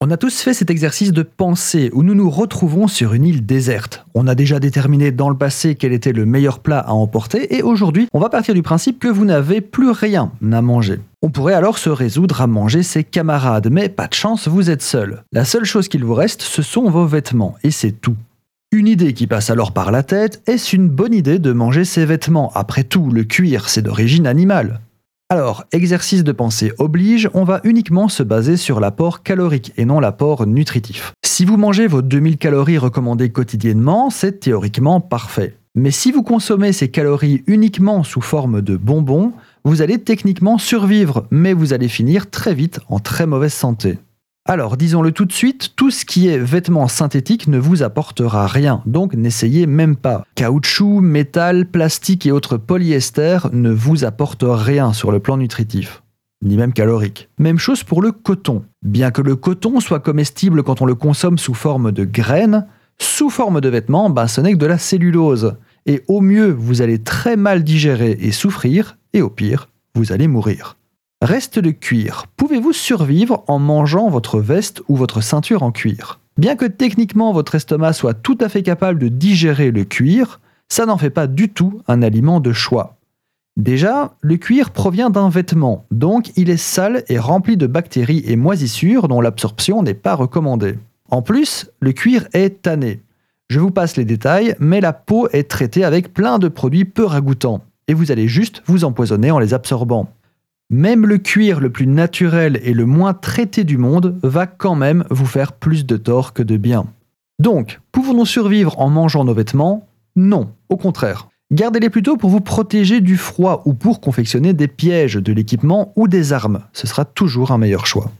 On a tous fait cet exercice de pensée où nous nous retrouvons sur une île déserte. On a déjà déterminé dans le passé quel était le meilleur plat à emporter et aujourd'hui on va partir du principe que vous n'avez plus rien à manger. On pourrait alors se résoudre à manger ses camarades, mais pas de chance, vous êtes seul. La seule chose qu'il vous reste, ce sont vos vêtements, et c'est tout. Une idée qui passe alors par la tête, est-ce une bonne idée de manger ses vêtements? Après tout, le cuir, c'est d'origine animale. Alors, exercice de pensée oblige, on va uniquement se baser sur l'apport calorique et non l'apport nutritif. Si vous mangez vos 2000 calories recommandées quotidiennement, c'est théoriquement parfait. Mais si vous consommez ces calories uniquement sous forme de bonbons, vous allez techniquement survivre, mais vous allez finir très vite en très mauvaise santé. Alors, disons-le tout de suite, tout ce qui est vêtements synthétiques ne vous apportera rien, donc n'essayez même pas. Caoutchouc, métal, plastique et autres polyester ne vous apportent rien sur le plan nutritif, ni même calorique. Même chose pour le coton. Bien que le coton soit comestible quand on le consomme sous forme de graines, sous forme de vêtements, ben ce n'est que de la cellulose. Et au mieux, vous allez très mal digérer et souffrir, et au pire, vous allez mourir. Reste le cuir. Pouvez-vous survivre en mangeant votre veste ou votre ceinture en cuir? Bien que techniquement votre estomac soit tout à fait capable de digérer le cuir, ça n'en fait pas du tout un aliment de choix. Déjà, le cuir provient d'un vêtement, donc il est sale et rempli de bactéries et moisissures dont l'absorption n'est pas recommandée. En plus, le cuir est tanné. Je vous passe les détails, mais la peau est traitée avec plein de produits peu ragoûtants, et vous allez juste vous empoisonner en les absorbant. Même le cuir le plus naturel et le moins traité du monde va quand même vous faire plus de tort que de bien. Donc, pouvons-nous survivre en mangeant nos vêtements? Non, au contraire. Gardez-les plutôt pour vous protéger du froid ou pour confectionner des pièges, de l'équipement ou des armes. Ce sera toujours un meilleur choix.